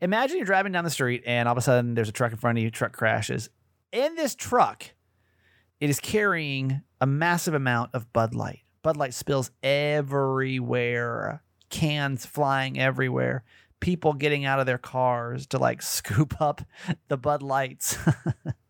Imagine you're driving down the street and all of a sudden there's a truck in front of you, truck crashes. In this truck, it is carrying a massive amount of Bud Light. Bud Light spills everywhere, cans flying everywhere, people getting out of their cars to like scoop up the Bud Lights.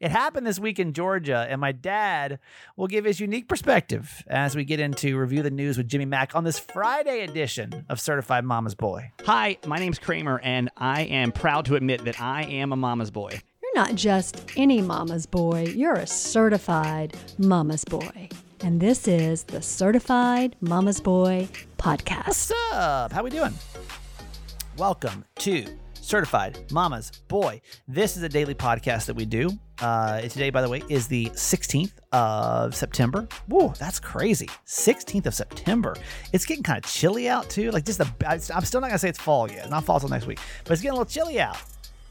It happened this week in Georgia, and my dad will give his unique perspective as we get into review the news with Jimmy Mack on this Friday edition of Certified Mama's Boy. Hi, my name's Kramer, and I am proud to admit that I am a mama's boy. You're not just any mama's boy, you're a certified mama's boy. And this is the Certified Mama's Boy podcast. What's up? How we doing? Welcome to Certified Mama's Boy. This is a daily podcast that we do. Uh, today, by the way, is the 16th of September. Whoa, that's crazy. 16th of September. It's getting kind of chilly out too. Like just the, I'm still not gonna say it's fall yet. Not fall till next week, but it's getting a little chilly out.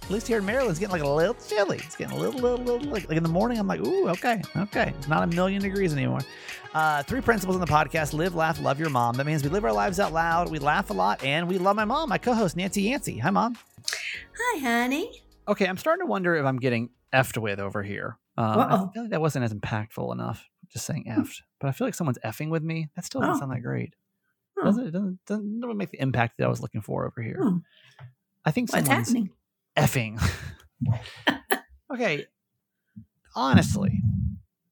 At least here in Maryland, it's getting like a little chilly. It's getting a little, little, little like, like in the morning. I'm like, ooh, okay, okay. It's not a million degrees anymore. Uh, three principles in the podcast: live, laugh, love your mom. That means we live our lives out loud. We laugh a lot, and we love my mom, my co-host Nancy Yancey. Hi, mom. Hi, honey. Okay, I'm starting to wonder if I'm getting effed with over here. Um, I feel like that wasn't as impactful enough. Just saying effed, but I feel like someone's effing with me. That still doesn't Oh. sound that great. Oh. Doesn't it? Doesn't, doesn't really make the impact that I was looking for over here. Hmm. I think What's someone's happening? effing. okay, honestly,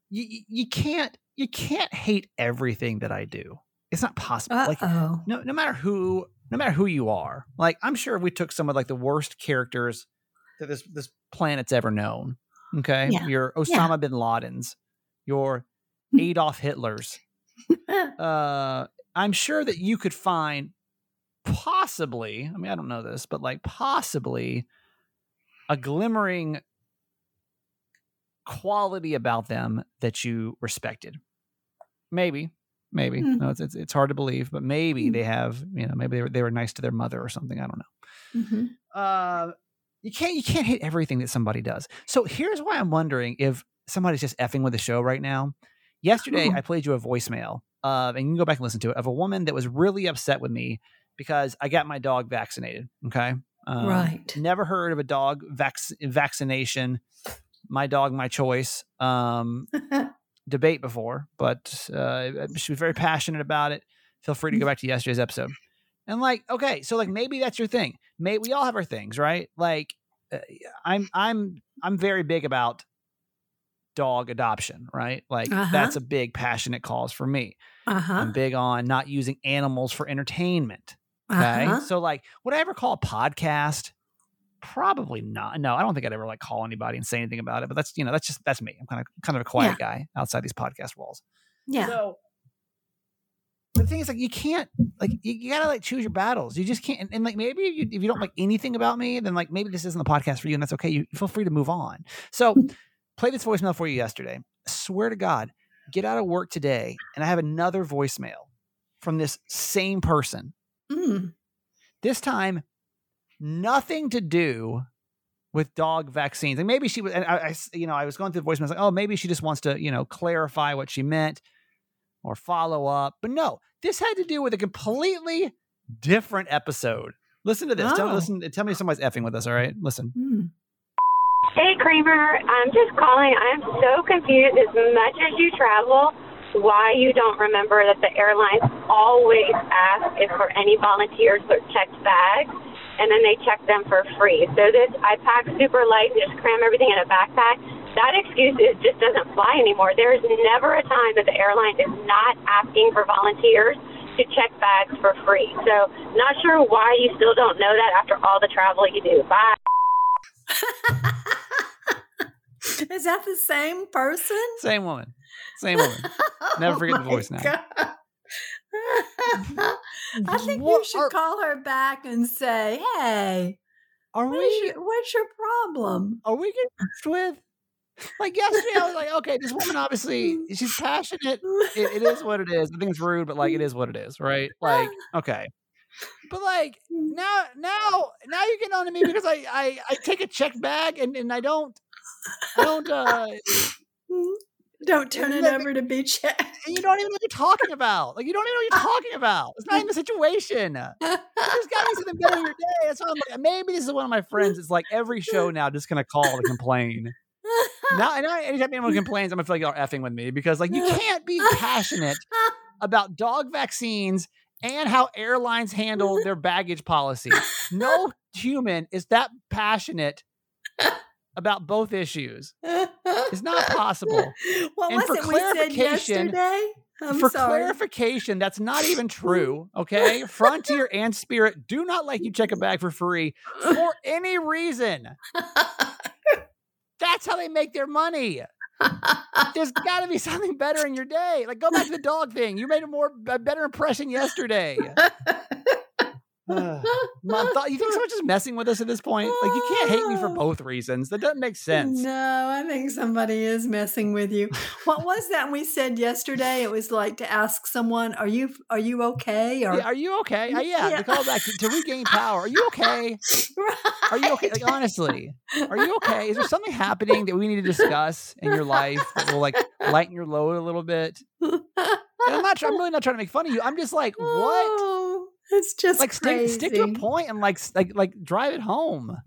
you- you can't you can't hate everything that I do. It's not possible. Uh Like no no matter who no matter who you are like i'm sure if we took some of like the worst characters that this this planet's ever known okay Yeah. your osama bin ladens your adolf hitlers uh i'm sure that you could find possibly i mean i don't know this but like possibly a glimmering quality about them that you respected maybe maybe Hmm. no, it's, it's it's hard to believe but maybe Hmm. they have you know maybe they were, they were nice to their mother or something i don't know Mhm. uh, you can't you can't hate everything that somebody does. So here's why I'm wondering if somebody's just effing with the show right now. Yesterday, Oh. I played you a voicemail, uh, and you can go back and listen to it of a woman that was really upset with me because I got my dog vaccinated. Okay, Um, Right. Never heard of a dog vac- vaccination. My dog, my choice. Um, debate before, but uh, she was very passionate about it. Feel free to go back to yesterday's episode. And like, okay, so like maybe that's your thing. May we all have our things, right? Like, uh, I'm I'm I'm very big about dog adoption, right? Like Uh-huh. that's a big passionate cause for me. Uh huh. I'm big on not using animals for entertainment. Okay, Uh-huh. so like, would I ever call a podcast? Probably not. No, I don't think I'd ever like call anybody and say anything about it. But that's you know that's just that's me. I'm kind of kind of a quiet guy outside these podcast walls. Yeah. So the thing is, like, you can't, like, you, you gotta like choose your battles. You just can't, and, and, like, maybe if you, if you don't like anything about me, then like maybe this isn't the podcast for you, and that's okay. You feel free to move on. So, play this voicemail for you yesterday. swear to God, get out of work today, and I have another voicemail from this same person. Mm. This time, nothing to do with dog vaccines. And maybe she was, and I, I s- you know, I was going through the voicemail. I was like, oh, maybe she just wants to, you know, clarify what she meant or follow up. But no, this had to do with a completely different episode. Listen to this. Tell, Oh. listen, tell me if somebody's effing with us. All right, listen. Mm. Hey Kramer, I'm just calling. I'm so confused as much as you travel, why you don't remember that the airlines always ask if for any volunteers for checked bags and then they check them for free. So this I pack super light and just cram everything in a backpack. That excuse is just doesn't fly anymore. There is never a time that the airline is not asking for volunteers to check bags for free. So not sure why you still don't know that after all the travel you do. Bye. Is that the same person? Same woman. Same woman. Never forget the oh my voice now. God. I think you should are- call her back and say, "Hey, Are what we? your, what's your problem?" are we getting with? Like yesterday, I was like, okay, this woman obviously she's passionate. It, it is what it is. I think it's rude, but like it is what it is, right? Like, okay. But like now, now, now you're getting on to me because I, I, I take a check bag and, and I don't, I don't, uh, Don't turn it over to beach. You don't even know what you're talking about. Like you don't even know what you're talking about. It's not even the situation. There's got to be something better in your day. That's why I'm like, maybe this is one of my friends. It's like every show now just gonna call to complain. Now, and I, anytime anyone complains, I'm gonna feel like y'all are effing with me because like you can't be passionate about dog vaccines and how airlines handle their baggage policy. No human is that passionate about both issues. It's not possible. What And was for it we said clarification- yesterday? I'm For sorry. clarification, that's not even true. Okay. Frontier and Spirit do not let you check a bag for free for any reason. That's how they make their money. There's got to be something better in your day. Like go back to the dog thing. You made a more a better impression yesterday. Mom, thought you think someone's just messing with us at this point? Like you can't hate me for both reasons. That doesn't make sense. No, I think somebody is messing with you. What was that we said yesterday? It was like to ask someone, "Are you are you okay?" Or Yeah, are you okay? Uh, yeah, Yeah. to call back to, to regain power. Are you okay? Are you okay? Like honestly, are you okay? Is there something happening that we need to discuss in your life that will like lighten your load a little bit? And I'm not. I'm really not trying to make fun of you. I'm just like, what? It's just Like stick, stick to a point and like like like drive it home.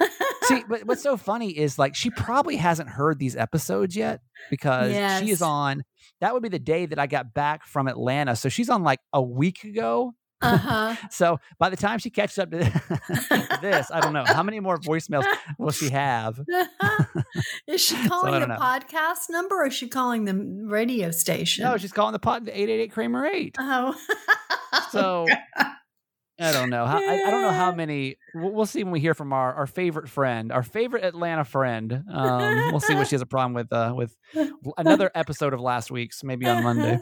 See, but what's so funny is like she probably hasn't heard these episodes yet because she is on. That would be the day that I got back from Atlanta. So she's on like a week ago. Uh-huh. So by the time she catches up to this, I don't know how many more voicemails will she have. is she calling I the know. podcast number or is she calling the radio station? No, she's calling the pod the eight eight eight Kramer eight. oh. So I don't know. How, I, I don't know how many. We'll, we'll see when we hear from our, our favorite friend, our favorite Atlanta friend. Um, we'll see what she has a problem with uh, with another episode of last week's, maybe on Monday.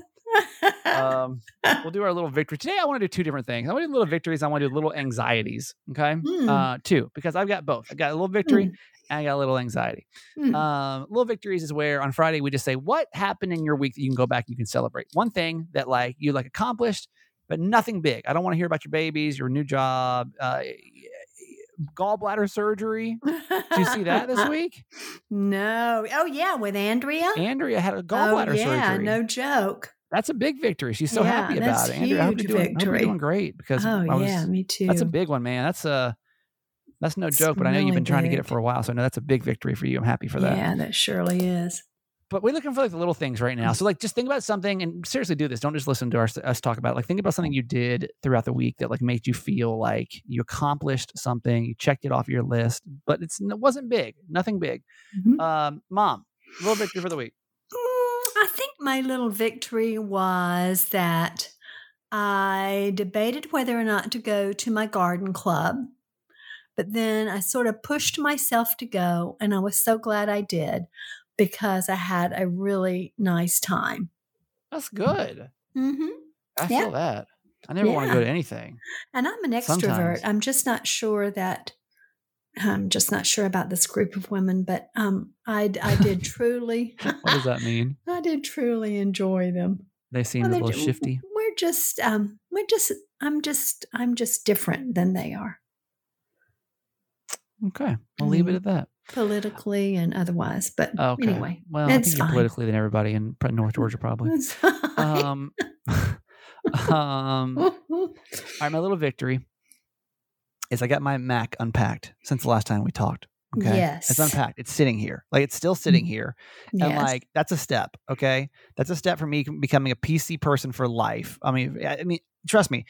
Um, we'll do our little victory today. I want to do two different things. I want to do little victories. I want to do little anxieties. Okay, Hmm. uh, two because I've got both. I got a little victory and I got a little anxiety. Hmm. Um, little victories is where on Friday we just say what happened in your week that you can go back and you can celebrate. One thing that like you like accomplished, but nothing big. I don't want to hear about your babies, your new job, uh, gallbladder surgery. Did you see that this week? no. Oh yeah, with Andrea. Andrea had a oh gallbladder yeah, surgery. no joke. That's a big victory. She's so Yeah, happy about it. Andrea, I hope you're, doing, hope you're doing great because Oh I was, yeah, me too. that's a big one, man. That's a that's no It's joke, but I know you've been trying to get it for a while, so I know that's a big victory for you. I'm happy for that. Yeah, that surely is. but we're looking for like the little things right now. Mm. So like just think about something and seriously do this. Don't just listen to our, us talk about it. Like think about something you did throughout the week that like made you feel like you accomplished something, you checked it off your list, but it's it wasn't big, nothing big. Mhm. Um, mom, little victory for the week. I think my little victory was that I debated whether or not to go to my garden club, but then I sort of pushed myself to go, and I was so glad I did because I had a really nice time. That's good. hmm I Yeah. feel that. I never want to go to anything. And I'm an extrovert. Sometimes. I'm just not sure that. I'm just not sure about this group of women, but um, I, I did truly, What does that mean? I did truly enjoy them. They seem Well, a little shifty. We're just, um, we're just, I'm just, I'm just different than they are Okay, we'll leave it Mhm. at that. politically and otherwise. But Okay. anyway, well, I think you're politically than everybody in North Georgia, probably. Fine. Um, um, All right, my little victory is I got my Mac unpacked since the last time we talked. Okay. It's Yes. Mm. unpacked. It's sitting here. Like it's still sitting here. And yes. like that's a step. Okay. That's a step for me becoming a PC person for life. I mean, I I mean, trust me.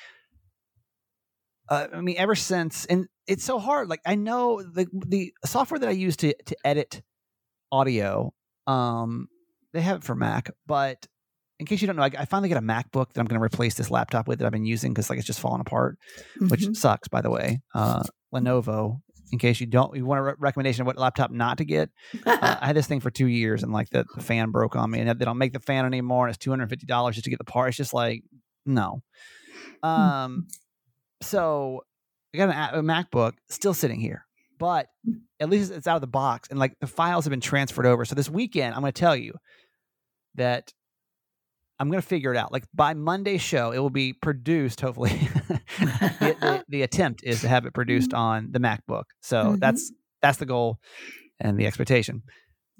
Uh, I mean, ever since, and it's so hard. Like I know the the software that I use to to edit audio, um, they have it for Mac, but in case you don't know, I, I finally got a MacBook that I'm going to replace this laptop with that I've been using because like it's just falling apart, which Mhm. sucks, by the way. Uh, Lenovo. In case you don't, you want a re- recommendation of what laptop not to get. Uh, I had this thing for two years, and like the, the fan broke on me, and they don't make the fan anymore, and it's two hundred fifty dollars just to get the part. It's just like no. Um, so I got an, a- a MacBook still sitting here, but at least it's out of the box, and like the files have been transferred over. So this weekend, I'm going to tell you that I'm going to figure it out. Like by Monday's show, it will be produced. Hopefully, the, the, the attempt is to have it produced on the MacBook. So Mhm. that's that's the goal and the expectation.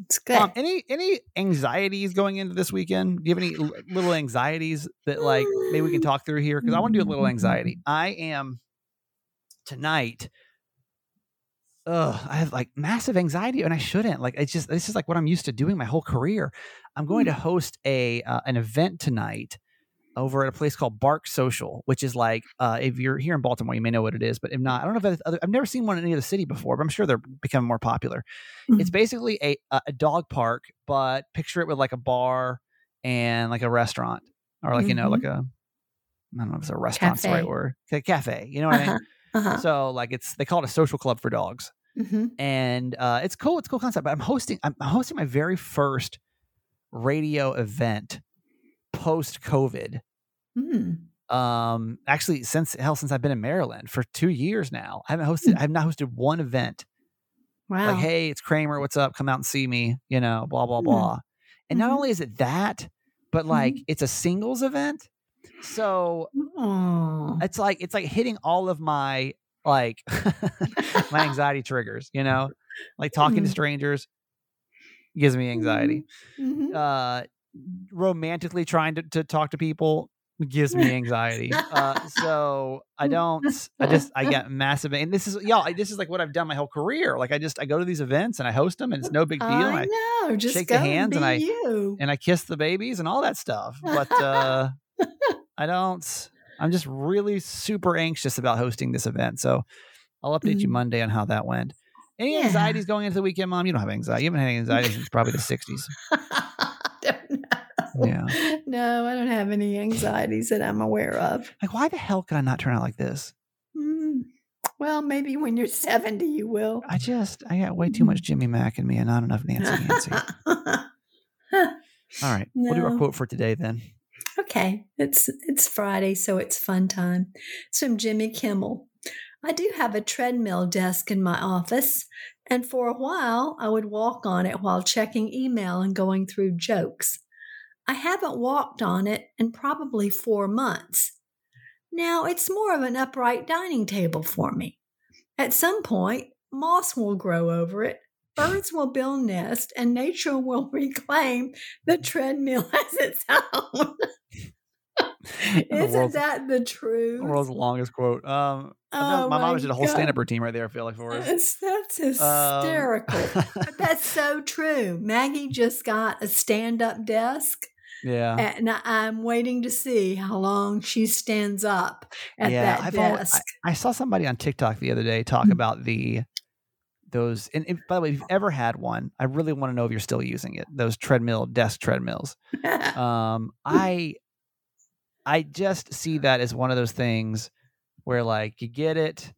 It's good. Um, any any anxieties going into this weekend? Do you have any l- little anxieties that like maybe we can talk through here? Because I want to do a little anxiety. I am tonight. Ugh, I have like massive anxiety, and I shouldn't. Like it's just this is like what I'm used to doing my whole career. I'm going to host a uh, an event tonight over at a place called Bark Social, which is like uh, if you're here in Baltimore, you may know what it is, but if not, I don't know if other, I've never seen one in any other city before, but I'm sure they're becoming more popular. It's basically a a dog park, but picture it with like a bar and like a restaurant, or like you know Mhm. like a I don't know if it's a restaurant's the right Cafe. word, a cafe. You know what I mean? Uh-huh. So like it's they call it a social club for dogs, hmm and uh, it's cool. It's a cool concept. But I'm hosting I'm hosting my very first radio event post COVID. Mm. Um, actually, since hell, since I've been in Maryland for two years now, I haven't hosted. I have not hosted one event. Wow. Like, hey, it's Kramer. What's up? Come out and see me. You know, blah blah Hmm. blah. And not Mhm. only is it that, but like it's a singles event. So Oh. it's like it's like hitting all of my like my anxiety triggers. You know, like talking to Mm. strangers gives me anxiety. Mhm. uh romantically trying to, to talk to people gives me anxiety uh so i don't i just i get massive and this is y'all I- this is like what i've done my whole career like i just i go to these events and i host them and it's no big deal and I I, know. Just shake the hands and be I- you. and i kiss the babies and all that stuff but uh i don't i'm just really super anxious about hosting this event so i'll update you Mhm. monday on how that went any Yeah. anxieties going into the weekend mom you don't have anxiety you haven't had any anxiety since probably the 60s Don't know. Yeah. No, I don't have any anxieties that I'm aware of. like why the hell could i not turn out like this Mm. Well, maybe when you're 70, you will. I just I got way too much Jimmy Mack in me and not enough Nancy Nancy. All right, we'll do our quote for today then. Okay, it's it's Friday, so it's fun time. It's from Jimmy Kimmel. I do have a treadmill desk in my office, and for a while I would walk on it while checking email and going through jokes. I haven't walked on it in probably four months. Now it's more of an upright dining table for me. At some point, moss will grow over it, birds will build nests, and nature will reclaim the treadmill as its own. Isn't that the truth? the world's longest quote. Um, Oh my mom my did a whole God. stand-up routine right there. I feel like for us. That's, that's Um, hysterical. But that's so true. Maggie just got a stand up desk, yeah, and I'm waiting to see how long she stands up at yeah. that I've always, desk. I, I saw somebody on TikTok the other day talk Mm. about the those. And, and by the way, if you've ever had one, I really want to know if you're still using it. Those treadmill desk treadmills. um i i just see that as one of those things where like you get it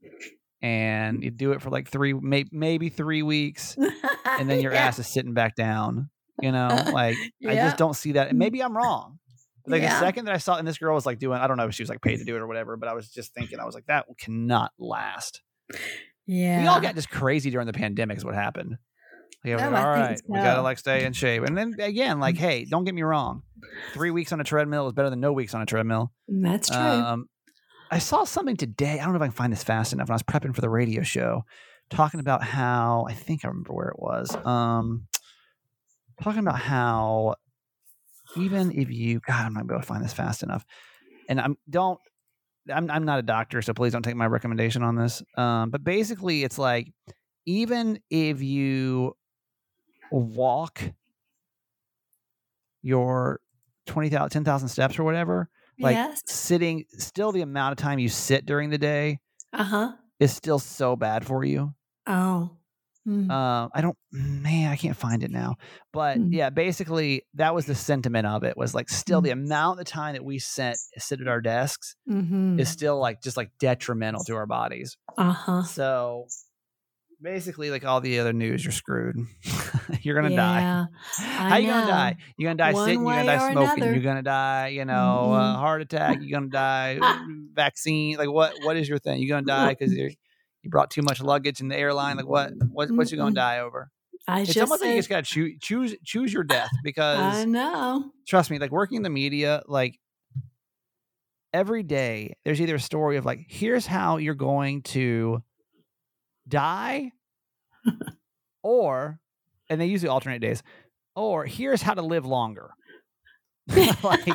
and you do it for like three may, maybe three weeks and then your Yeah. ass is sitting back down you know like i just don't see that and maybe i'm wrong like Yeah. the second that i saw and this girl was like doing i don't know if she was like paid to do it or whatever but i was just thinking i was like that cannot last Yeah. we all got just crazy during the pandemic is what happened Oh, like, all right, we gotta so. like stay in shape. And then again, like, hey, don't get me wrong, three weeks on a treadmill is better than no weeks on a treadmill. That's true. Um, I saw something today. I don't know if I can find this fast enough. When I was prepping for the radio show, talking about how I think I remember where it was. Um, talking about how even if you, God, I'm not gonna be able to find this fast enough. And I'm don't. I'm I'm not a doctor, so please don't take my recommendation on this. Um, but basically, it's like even if you walk your 20,000, 10,000 steps or whatever, like yes. sitting still the amount of time you sit during the day Uh huh. is still so bad for you. Oh. Mm. Um, I don't, man, I can't find it now. But Mm. yeah, basically that was the sentiment of it was like still Mm. the amount of time that we sit sit at our desks hmm is still like just like detrimental to our bodies. Uh huh. So basically, like all the other news, you're screwed. you're gonna die. Yeah. How you gonna die? You're gonna die One sitting. You're gonna die smoking. another. You're gonna die. You know, uh, Mhm. heart attack. You're gonna die. vaccine. Like what? What is your thing? You're gonna die because you you brought too much luggage in the airline. Like what? What? What you gonna die over? I It's just almost like you said- just gotta choose choose choose your death because I know. trust me, like working in the media, like every day there's either a story of like, here's how you're going to die, or and they usually alternate days. Or here's how to live longer. like,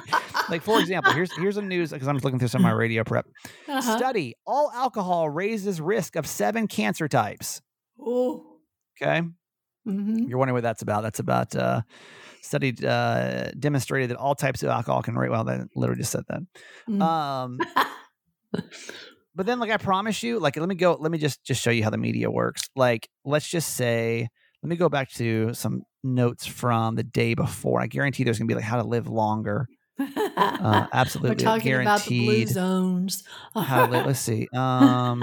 like for example, here's here's a news because I'm just looking through some of my radio prep. Uh-huh. Study: All alcohol raises risk of seven cancer types. Oh. Okay, hmm you're wondering what that's about. That's about uh, studied uh, demonstrated that all types of alcohol can rate. Well, that literally just said that. Mm. Um, but then, like I promise you, like let me go. Let me just just show you how the media works. Like let's just say, let me go back to some notes from the day before. I guarantee there's gonna be like how to live longer. Uh, absolutely, We're talking about the blue zones. How to live. Let's see. Um,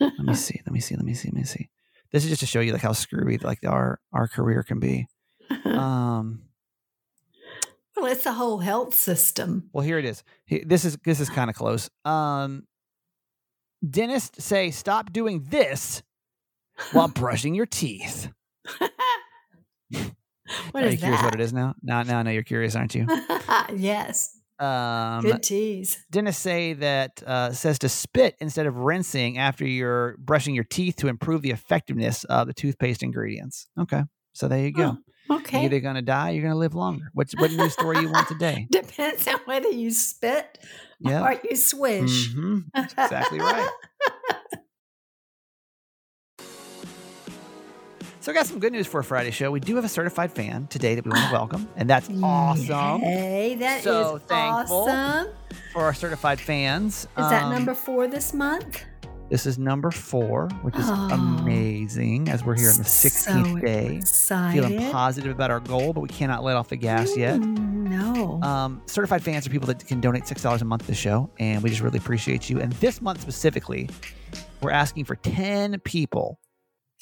let me see. Let me see. Let me see. Let me see. This is just to show you like how screwy like our our career can be. Um, well, it's the whole health system. well, here it is. This is this is kind of close. Um, dentists say stop doing this while brushing your teeth. What Are is you curious what it is now? Now I know you're curious, aren't you? yes. Um, Good tease. dentists say that uh, says to spit instead of rinsing after you're brushing your teeth to improve the effectiveness of the toothpaste ingredients. Okay, so there you go. Okay. You're either going to die, you're going to live longer. What's what new story you want today? Depends on whether you spit Yeah, or you swish. hmm That's exactly right. So I got some good news for a Friday show. We do have a certified fan today that we want to welcome, and that's awesome Hey, that is So thankful. awesome. for our certified fans. Is that Um, number four this month? This is number four, which is Oh. amazing as we're here on the 16th so day. Excited. Feeling positive about our goal, but we cannot let off the gas yet. Mm, no. Um, certified fans are people that can donate $6 a month to the show, and we just really appreciate you. And this month specifically, we're asking for 10 people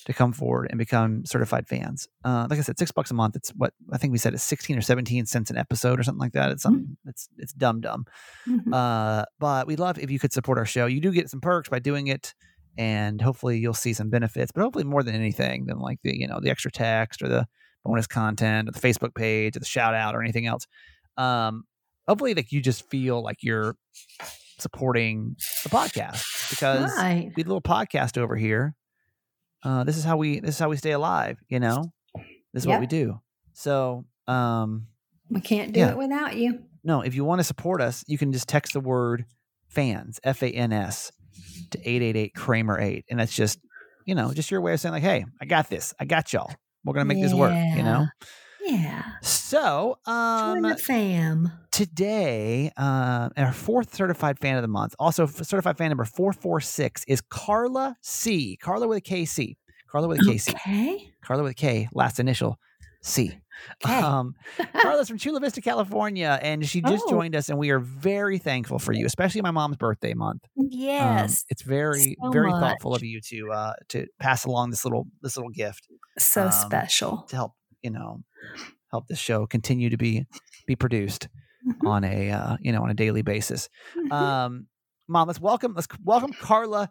to come forward and become certified fans. Uh, like I said, six bucks a month. It's what I think we said it's 16 or 17 cents an episode or something like that. It's something, it's, it's dumb, dumb. Mhm. Uh, but we'd love if you could support our show. You do get some perks by doing it, and hopefully you'll see some benefits. But hopefully more than anything than like the you know the extra text or the bonus content or the Facebook page or the shout out or anything else. Um, hopefully like you just feel like you're supporting the podcast because right. we have a little podcast over here. Uh, this is how we this is how we stay alive. You know, this is what we do. So um, We can't do yeah. it without you. no, if you want to support us, you can just text the word fans, F A N S, to 888 Kramer 8. And that's just, you know, just your way of saying, like, hey, I got this. I got y'all. We're going to make this work, you know? Yeah. So, um, Join um, the fam. Today, uh, our fourth certified fan of the month, also certified fan number 446 is Carla C. Carla with a KC. Carla with a KC. Okay. Carla with a K, last initial C. Okay. Um, Carla's from Chula Vista, California, and she just Oh. joined us, and we are very thankful for you, especially my mom's birthday month. Um, yes. it's very, so very thoughtful of you to uh, to pass along this little this little gift so um, special. to help you know help this show continue to be be produced. On a uh, you know on a daily basis. Um, Mom, let's welcome let's welcome Carla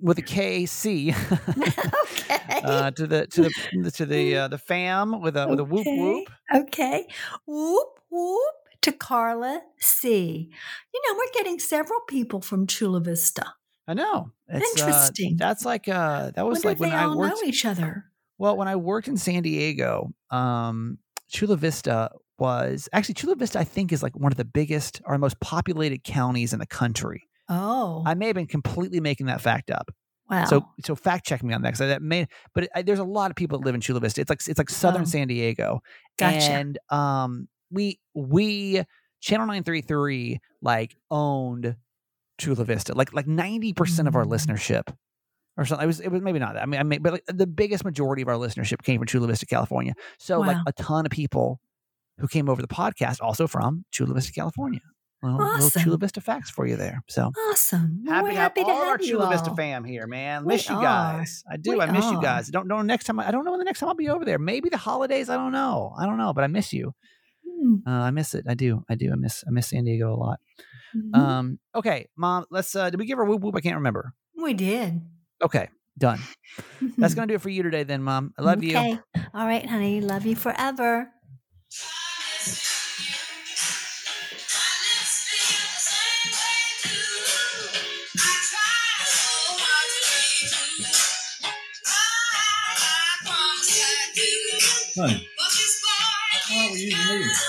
with a K C okay. uh, to the to the to the uh, the fam with a with a whoop whoop. Okay. Whoop, whoop to Carla C. You know, we're getting several people from Chula Vista. I know. It's, uh, Interesting. that's like uh that was Wonder like when they I all worked know each other. well when I worked in San Diego, um Chula Vista was actually Chula Vista I think is like one of the biggest or most populated counties in the country. Oh, I may have been completely making that fact up. wow. So so fact check me on that because that may but it, I, there's a lot of people that live in Chula Vista. It's like it's like southern Oh. San Diego. gotcha. And um we we Channel 933 like owned Chula Vista. Like like 90% of our Mm. listenership or something. It was it was maybe not that. I mean I mean but like the biggest majority of our listenership came from Chula Vista, California. So like a ton of people who came over the podcast also from Chula Vista, California. Little Awesome. Chula Vista facts for you there. So awesome. Well, happy we're to have happy to all our have you Chula Vista fam here, man. We Miss you are. guys. I do. We I miss you guys. I don't know next time. I don't know when the next time I'll be over there. Maybe the holidays. I don't know. I don't know, but I miss you. Hmm. Uh, I miss it. I do. I do. I miss. I miss San Diego a lot. Mhm. Um. Okay, mom. Let's. uh Did we give her whoop whoop? I can't remember. we did. Okay. Done. That's gonna do it for you today, then, mom. I love you. okay. All right, honey. Love you forever. Honey, why aren't we using these?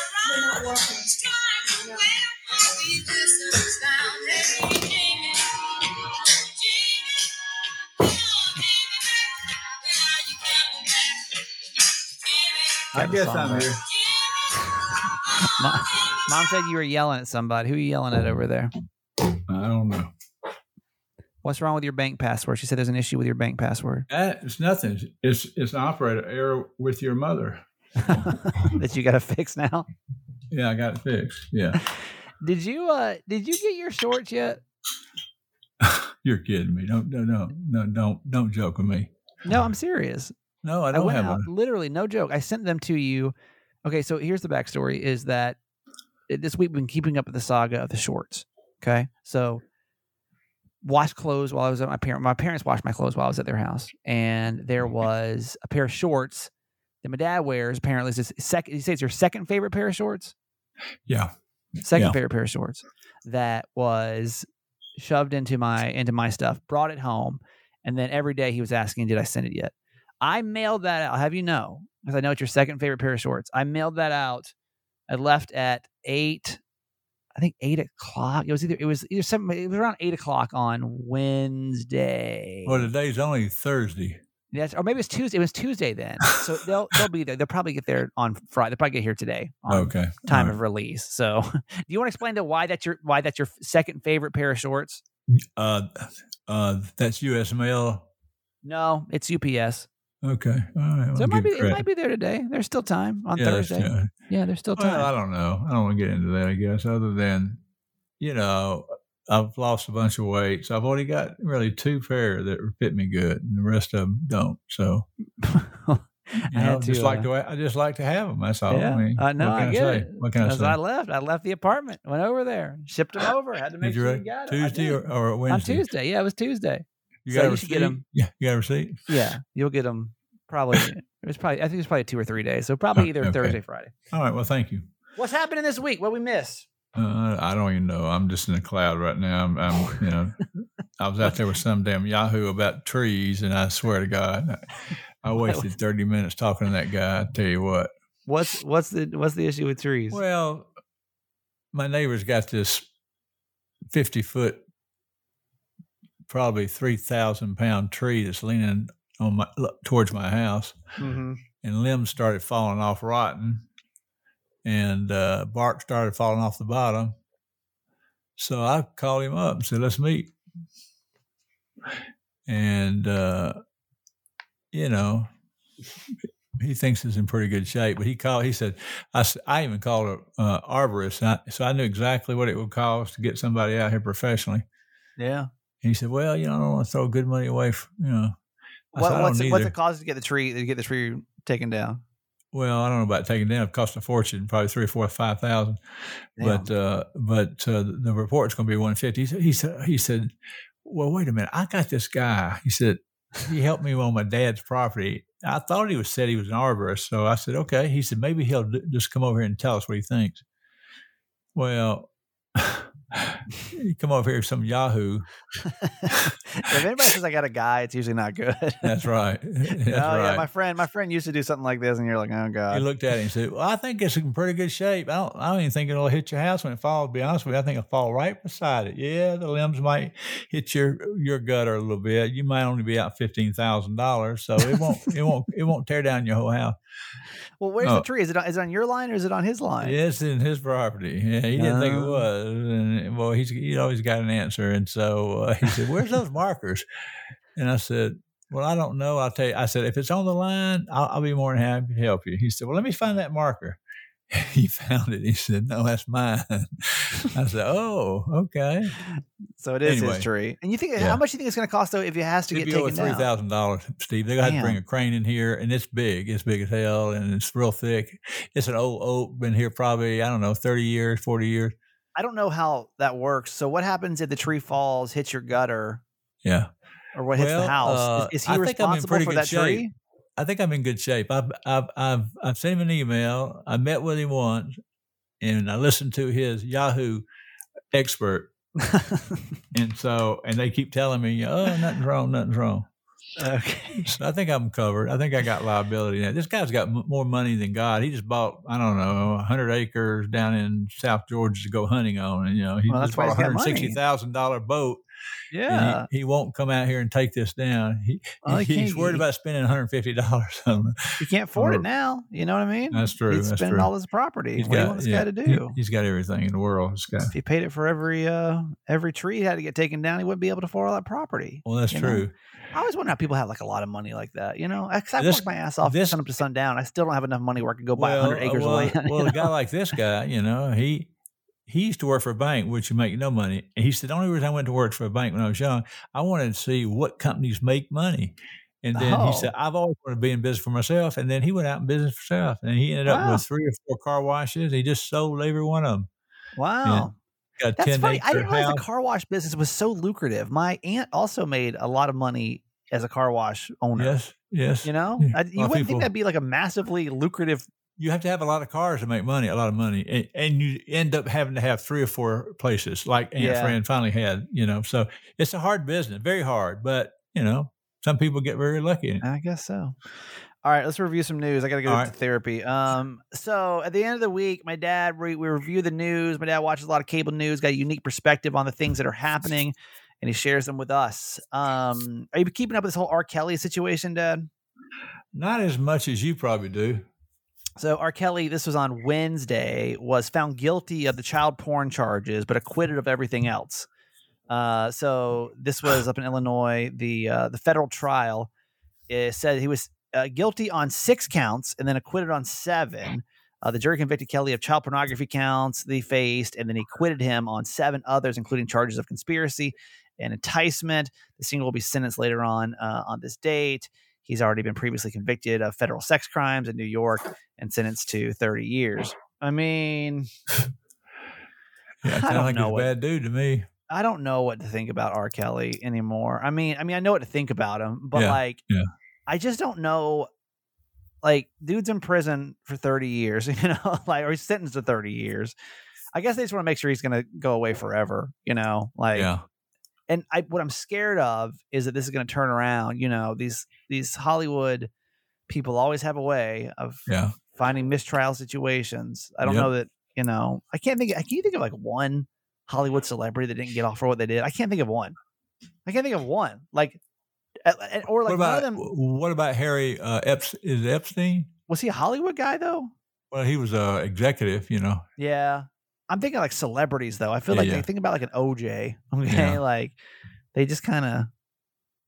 I Got the guess I'm right. here. Mom, Mom said you were yelling at somebody. Who are you yelling at over there? I don't know. What's wrong with your bank password? She said there's an issue with your bank password it's nothing. It's it's an operator error with your mother. that you got to fix now. Yeah, I got it fixed. Yeah, Did you uh did you get your shorts yet? you're kidding me. Don't no no no don't don't joke with me. No, I'm serious. No, I I don't went have out, one. literally no joke. I sent them to you. Okay, so here's the backstory: is that uh, this week we've been keeping up with the saga of the shorts. Okay, so washed clothes while I was at my parent. My parents washed my clothes while I was at their house, and there mm-hmm. was a pair of shorts that my dad wears. Apparently, it's his second. You say it's your second favorite pair of shorts. Yeah, Second Yeah. favorite pair of shorts that was shoved into my into my stuff. Brought it home, and then every day he was asking, "Did I send it yet?" I mailed that out. I'll have you know, because I know it's your second favorite pair of shorts. I mailed that out. I left at eight, I think eight o'clock. It was either it was either seven. It was around eight o'clock on Wednesday. well, today's only Thursday. Yes, or maybe it's Tuesday. It was Tuesday then. So they'll they'll be there. They'll probably get there on Friday. They'll probably get here today. On Okay, Time All of release. So, do you want to explain to why that's your why that's your second favorite pair of shorts? uh, uh, that's U.S. mail. No, it's UPS. Okay, all right. So it might be it might be there today. There's still time on Yeah, Thursday. yeah. Yeah, there's still time. Well, I don't know. I don't want to get into that. I guess other than, you know, I've lost a bunch of weight, so I've only got really two pair that fit me good, and the rest of them don't. So, you I know, had just like uh, way I just like to have them. That's all. yeah, I mean, uh, no, what can I I, get say? it. What can I say? I left, I left the apartment, went over there, shipped them over. Had to make sure you got it. Tuesday or, or on Tuesday? Yeah, it was Tuesday. You So got you should get receipt? 'em. Yeah, you got a receipt. Yeah, you'll get them probably. it was probably. I think it was probably two or three days. So probably Oh, either okay. Thursday, Friday. All right. Well, thank you. What's happening this week? What we miss? Uh, I don't even know. I'm just in a cloud right now. I'm, I'm you know, I was out there with some damn Yahoo about trees, and I swear to God, I wasted 30 minutes talking to that guy. I tell you what. What's what's the what's the issue with trees? Well, my neighbor's got this 50 foot, probably 3,000 pound tree that's leaning on my towards my house, mm-hmm. and limbs started falling off rotten, and uh, bark started falling off the bottom. So I called him up and said, "Let's meet." And uh, you know, he thinks it's in pretty good shape. But he called. He said, "I, I even called a uh, arborist, I, so I knew exactly what it would cost to get somebody out here professionally." Yeah. And he said, "Well, you know, I don't want to throw good money away. For, you know." What, said, "I what's it, what's either." it cost to get the tree to get the tree taken down? Well, I don't know about taking down. It cost a fortune, probably three or four, five thousand. But uh, but uh, the report's going to be one fifty. He said, he said he said, well, wait a minute. I got this guy. He said he helped me on my dad's property. I thought he was said he was an arborist, so I said okay. He said maybe he'll d- just come over here and tell us what he thinks. Well. He come over here some Yahoo. if anybody says I got a guy, it's usually not good. That's right. That's oh right. yeah, my friend, my friend used to do something like this, and you're like, oh god. He looked at him and said, "Well, I think it's in pretty good shape. I don't, I don't even think it'll hit your house when it falls. To be honest with you, I think it'll fall right beside it. Yeah, the limbs might hit your your gutter a little bit. You might only be out fifteen thousand dollars, so it won't, it won't, it won't tear down your whole house. Well, where's Oh. the tree? Is it on, is it on your line or is it on his line? It's in his property. Yeah, he didn't think it Oh. was. And well, he's he always got an answer, and so uh, he said, "Where's those markers?" And I said. Well, I don't know. I'll tell you. I said, if it's on the line, I'll, I'll be more than happy to help you. He said, well, let me find that marker. He found it. He said, no, that's mine. I said, oh, okay. So it is Anyway. his tree. And you think Yeah. how much do you think it's going to cost though if it has to It'd get be over taken three down? thousand dollars, Steve. They got to bring a crane in here, and it's big. It's big as hell, and it's real thick. It's an old oak, been here probably I don't know, thirty years, forty years. I don't know how that works. So what happens if the tree falls, hits your gutter, Yeah, or what hits the house? uh, is, is he I think I'm in responsible for that shape. tree? I think I'm in good shape. I've I've I've I've sent him an email. I met with him once, and I listened to his Yahoo expert, and so and they keep telling me, oh, nothing's wrong, nothing's wrong. Okay. So I think I'm covered. I think I got liability now. This guy's got m- more money than God. He just bought, I don't know, 100 acres down in South Georgia to go hunting on. And, you know, he Well, just bought a he's got money. $160,000 boat. Yeah. he, he won't come out here and take this down. He, Well, he he's worried about spending $150 on it. You can't afford Or- it now. You know what I mean? That's true. He's That's spending true. all his property. He's what do you want this yeah, guy to he- do? he's got everything in the world. Guy. if he paid it for every uh every tree he had to get taken down, he wouldn't be able to afford all that property. Well, that's you know? true. I always wonder how people have like a lot of money like that. You know, 'Cause I This- work my ass off this- sun up to sundown. I still don't have enough money where I can go buy well, 100 acres well, of land. well, a guy like this guy, you know, he he used to work for a bank, which you make no money. And he said, the only reason I went to work for a bank when I was young, I wanted to see what companies make money. And then Oh. he said, oh. I've always wanted to be in business for myself. And then he went out in business for himself. And he ended up with three or four car washes. He just sold every one of them. wow. Got That's 10 funny. I didn't realize house. the car wash business was so lucrative. My aunt also made a lot of money as a car wash owner. Yes, yes. You know, Yeah. I, you wouldn't people- think that'd be like a massively lucrative. You have to have a lot of cars to make money, a lot of money, and, and you end up having to have three or four places, like Aunt Yeah. Fran finally had. You know, so it's a hard business, very hard, but you know, some people get very lucky. I guess so. All right, let's review some news. I got to go All to therapy. Um, so at the end of the week, my dad we, we review the news. My dad watches a lot of cable news, got a unique perspective on the things that are happening, and he shares them with us. Um, are you keeping up with this whole R. Kelly situation, Dad? Not as much as you probably do. So R. Kelly, this was on Wednesday, was found guilty of the child porn charges, but acquitted of everything else. Uh, so this was up in Illinois. The uh, the federal trial uh, said he was uh, guilty on six counts and then acquitted on seven. Uh, the jury convicted Kelly of child pornography counts that he faced, and then he acquitted him on seven others, including charges of conspiracy and enticement. The singer will be sentenced later on uh, on this date. He's already been previously convicted of federal sex crimes in New York and sentenced to 30 years. I mean, Yeah, I don't like know he's a what- bad dude to me. I don't know what to think about R. Kelly anymore. I mean, I mean, I know what to think about him, but Yeah, like, yeah. I just don't know. Like, dude's in prison for 30 years, you know, like, or he's sentenced to 30 years. I guess they just want to make sure he's going to go away forever, you know, like, yeah, and I what I'm scared of is that this is going to turn around. You know, these these Hollywood people always have a way of yeah. finding mistrial situations. I don't Yep. know that you know. I can't think. Can you think of like one Hollywood celebrity that didn't get off for what they did? I can't think of one. I can't think of one. Like, uh, uh, or like what one of about them. what about Harry uh, Epps? Is Epstein? Was he a Hollywood guy though? Well, he was a executive, you know. Yeah, I'm thinking like celebrities though. I feel Yeah, like yeah. they think about like an OJ. Okay, Yeah. like they just kind of,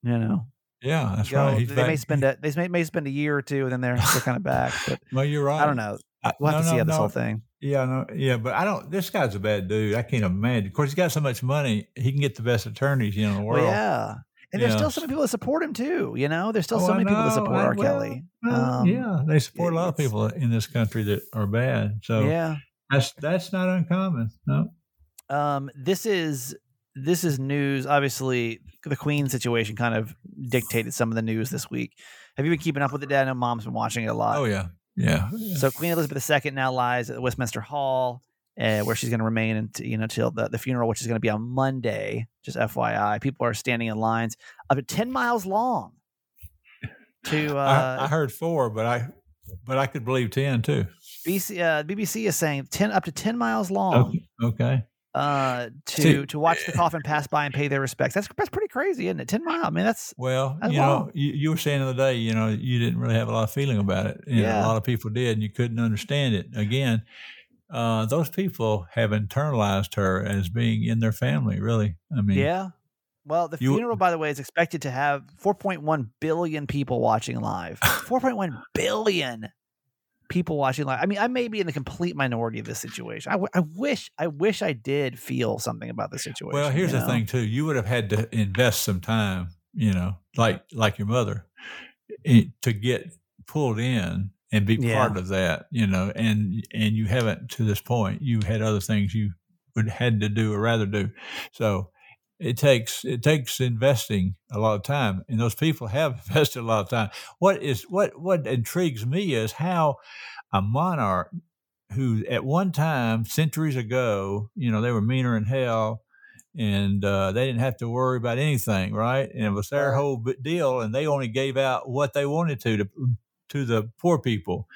you know, Yeah, that's go. right. He's they back- may spend a they may, may spend a year or two and then they're they're kind of back. But Well, you're right. I don't know. We'll have no, to see no, how this no. whole thing. Yeah, no, yeah, but I don't. This guy's a bad dude. I can't imagine. Of course, he's got so much money. He can get the best attorneys you know, in the world. Well, yeah. And there's Yeah. still so many people that support him too. You know, there's still Oh, so many people that support I- R. well, Kelly. Um, yeah, they support a lot of people in this country that are bad. So Yeah. That's that's not uncommon. No. Um, this is this is news. Obviously, the Queen situation kind of dictated some of the news this week. Have you been keeping up with it, Dad? I know Mom's been watching it a lot. Oh yeah, yeah. So Queen Elizabeth II now lies at Westminster Hall, uh, where she's going to remain until you know till the, the funeral, which is going to be on Monday. Just FYI, people are standing in lines up to ten miles long. To uh, I, I heard four, but I but I could believe ten too. BC, uh, BBC is saying ten up to ten miles long Okay. uh, to See- to watch the coffin pass by and pay their respects. That's that's pretty crazy, isn't it? Ten mile. I mean, that's Well, That's you know, you, you were saying the other day, you know, you didn't really have a lot of feeling about it. You know, Yeah. a lot of people did, and you couldn't understand it. Again, uh, those people have internalized her as being in their family. Really, I mean, yeah. Well, the You- funeral, by the way, is expected to have 4.1 billion people watching live. 4.1 billion people watching live. I mean, I may be in the complete minority of this situation. I, w- I wish, I wish I did feel something about the situation. Well, here's you the know? thing too. You would have had to invest some time, you know, like like your mother, to get pulled in and be Yeah. part of that, you know, and and you haven't to this point. You had other things you would had to do or rather do. So it takes it takes investing a lot of time, and those people have invested a lot of time. What is what what intrigues me is how a monarch who at one time centuries ago, you know, they were meaner in hell and uh, they didn't have to worry about anything, right? And it was their whole deal, and they only gave out what they wanted to to, to the poor people,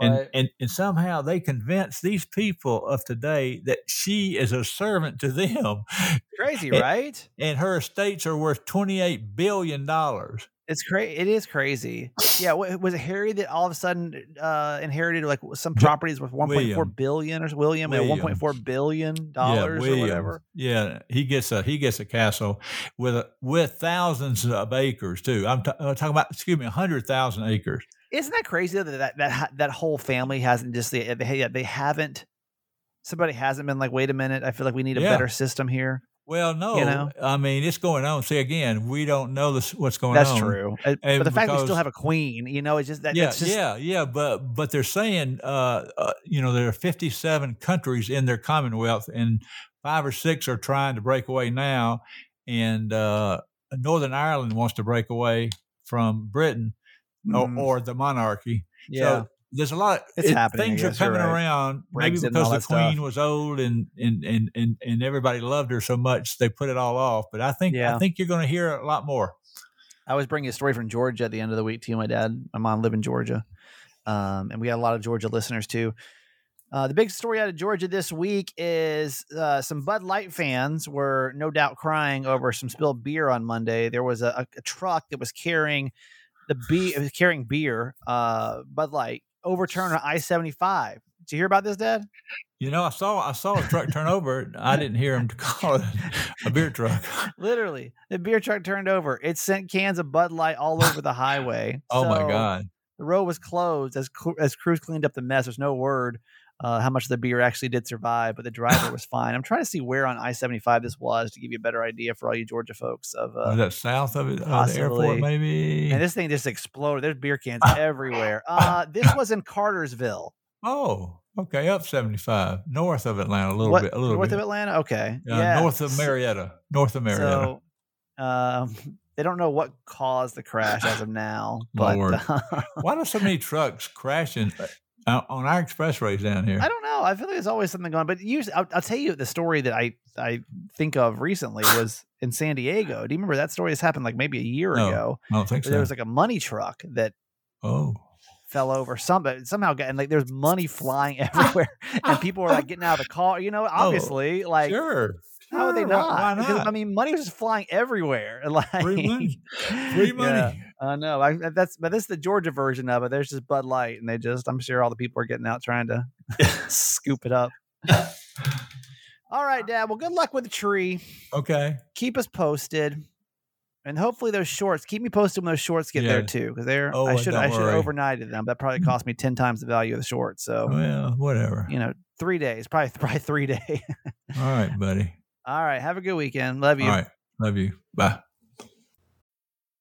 and, Right. and and somehow they convince these people of today that she is a servant to them, Crazy, It- right? and her estates are worth twenty eight billion dollars. It's crazy. It is crazy. Yeah, wa- was it Harry that all of a sudden uh, inherited like some properties worth one point four billion or William, at one point four billion dollars or whatever? Yeah, he gets a he gets a castle with a, with thousands of acres too. I'm, t- I'm talking about excuse me, hundred thousand acres. Isn't that crazy that that that, that whole family hasn't just they, they they haven't somebody hasn't been like, wait a minute, I feel like we need a Yeah. better system here. Well, no, know? I mean it's going on. See again, we don't know this what's going That's on. That's true. Uh, And but the fact we still have a queen, you know, it's just that. yeah, just, yeah, yeah, but but they're saying, uh, uh, you know, there are 57 countries in their Commonwealth, and five or six are trying to break away now, and uh, Northern Ireland wants to break away from Britain Mm, or, or the monarchy. yeah. So there's a lot. It's it- happening, Things are guess, coming right. around. Maybe Brexit because the that stuff. queen was old and, and and and and everybody loved her so much, they put it all off. But I think Yeah. I think you're going to hear a lot more. I was bringing a story from Georgia at the end of the week too. My dad, my mom live in Georgia, um, and we had a lot of Georgia listeners too. Uh, the big story out of Georgia this week is uh, some Bud Light fans were no doubt crying over some spilled beer on Monday. There was a, a, a truck that was carrying the beer, it was carrying beer, uh, Bud Light, overturned on I seventy five. Did you hear about this, Dad? You know, I saw I saw a truck turn over. I didn't hear him call it a beer truck. Literally, the beer truck turned over. It sent cans of Bud Light all over the highway. Oh my god! The road was closed as as crews cleaned up the mess. There's no word uh, how much of the beer actually did survive, but the driver was fine. I'm trying to see where on I-75 this was to give you a better idea for all you Georgia folks. Of was uh, that south of it, of the airport? Maybe. and this thing just exploded. There's beer cans everywhere. Uh, this was in Cartersville. oh, okay, up seventy five, north of Atlanta, a little What bit, a little north bit. of Atlanta? Okay, Uh, yeah, north of Marietta, north of Marietta. So, um, they don't know what caused the crash as of now, but Lord. uh, Why do so many trucks crashing uh, Uh, on our expressways down here? I don't know. I feel like there's always something going. on. But usually, I'll, I'll tell you the story that I I think of recently was in San Diego. Do you remember that story? This happened like maybe a year No, ago. I don't think so. There was like a money truck that oh, fell over. Some somehow got and like there's money flying everywhere, and people were like getting out of the car. You know, oh, obviously, like Oh, sure. how would they not? Why, why Because. I mean, money was just flying everywhere. Like Free money. Free money. Yeah. I know. I, that's but this is the Georgia version of it. There's just Bud Light, and they just I'm sure all the people are getting out trying to scoop it up. all right, Dad. Well, good luck with the tree. Okay. Keep us posted, and hopefully those shorts. Keep me posted when those shorts get there too, because they're. Oh, I should I should worry. overnighted them. That probably cost me ten times the value of the shorts. So Well, whatever. you know, three days, probably probably three days. All right, buddy. All right. Have a good weekend. Love you. All right. Love you. Bye.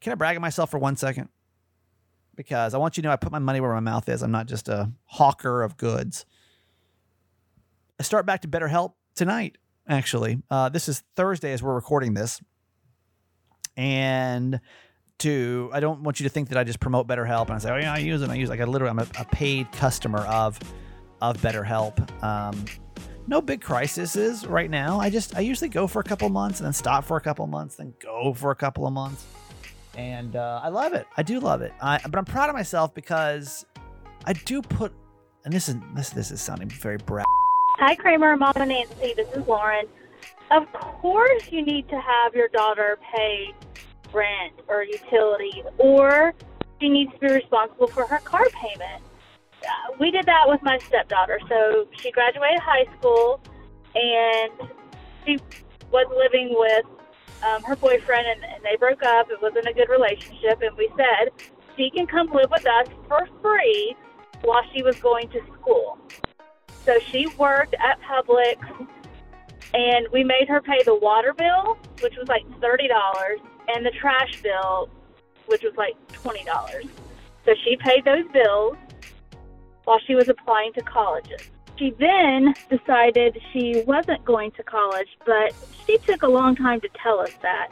Can I brag on myself for one second? Because I want you to know I put my money where my mouth is. I'm not just a hawker of goods. I start back to BetterHelp tonight, actually. Uh, this is Thursday as we're recording this. And to, I don't want you to think that I just promote BetterHelp and I say, oh, yeah, I use it. I use it. Like, I literally, I'm a, a paid customer of, of BetterHelp. Um, no big crises right now. I just, I usually go for a couple months and then stop for a couple months, then go for a couple of months and uh, I love it. I do love it. I, but I'm proud of myself because I do put, and this is this this is sounding very brat. Hi, Kramer. Mama Nancy. This is Lauren. Of course, you need to have your daughter pay rent or utilities, or she needs to be responsible for her car payment. Uh, we did that with my stepdaughter. So she graduated high school, and she was living with um, her boyfriend, and, and they broke up. It wasn't a good relationship, and we said she can come live with us for free while she was going to school. So she worked at Publix and we made her pay the water bill, which was like thirty dollars, and the trash bill, which was like twenty dollars. So she paid those bills while she was applying to colleges. She then decided she wasn't going to college, but she took a long time to tell us that.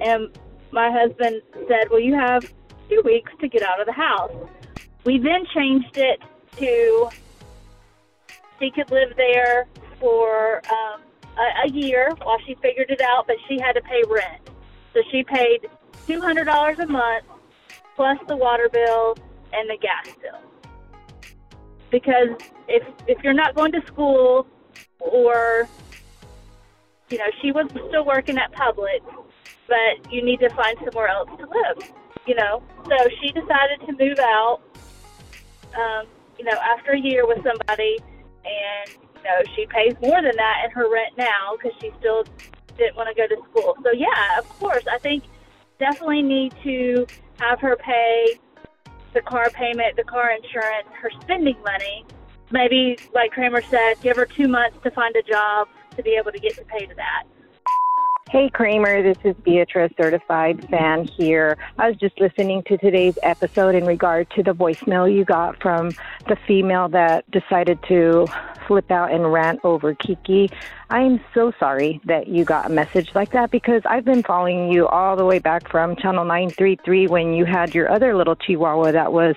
And my husband said, Well, you have two weeks to get out of the house. We then changed it to she could live there for um, a, a year while she figured it out, but she had to pay rent. So she paid $200 a month plus the water bill and the gas bill. Because if if you're not going to school or you know, she was still working at Publix, but you need to find somewhere else to live, you know. So she decided to move out um, you know, after a year with somebody and you know, she pays more than that in her rent now because she still didn't want to go to school. So yeah, of course, I think definitely need to have her pay the car payment, the car insurance, her spending money. Maybe, like Kramer said, give her two months to find a job to be able to get to pay to that. Hey Kramer, this is Beatrice, certified fan here. I was just listening to today's episode in regard to the voicemail you got from the female that decided to flip out and rant over Kiki. I am so sorry that you got a message like that because I've been following you all the way back from Channel 933 when you had your other little chihuahua that was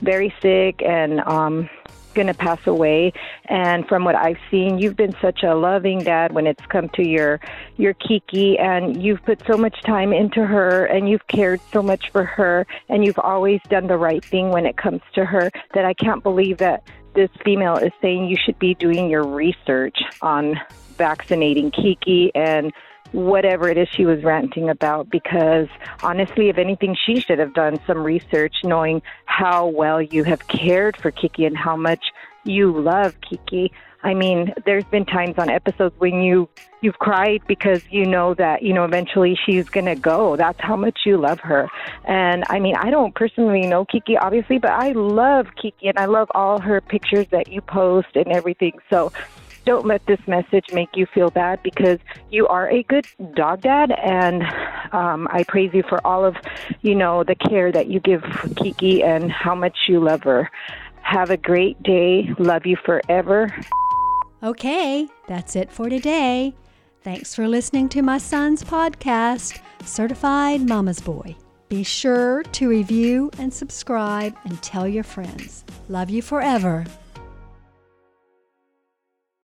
very sick and um going to pass away. And from what I've seen you've been such a loving dad when it's come to your your Kiki and you've put so much time into her and you've cared so much for her and you've always done the right thing when it comes to her that I can't believe that this female is saying you should be doing your research on vaccinating Kiki and whatever it is she was ranting about because honestly if anything she should have done some research knowing how well you have cared for Kiki and how much you love Kiki. I mean, there's been times on episodes when you you've cried because you know that, you know, eventually she's going to go. That's how much you love her. And I mean, I don't personally know Kiki obviously, but I love Kiki and I love all her pictures that you post and everything. So, don't let this message make you feel bad because you are a good dog dad and um, i praise you for all of you know the care that you give kiki and how much you love her have a great day love you forever Okay, that's it for today. Thanks for listening to my son's podcast, Certified Mama's Boy. Be sure to review and subscribe and tell your friends. Love you forever.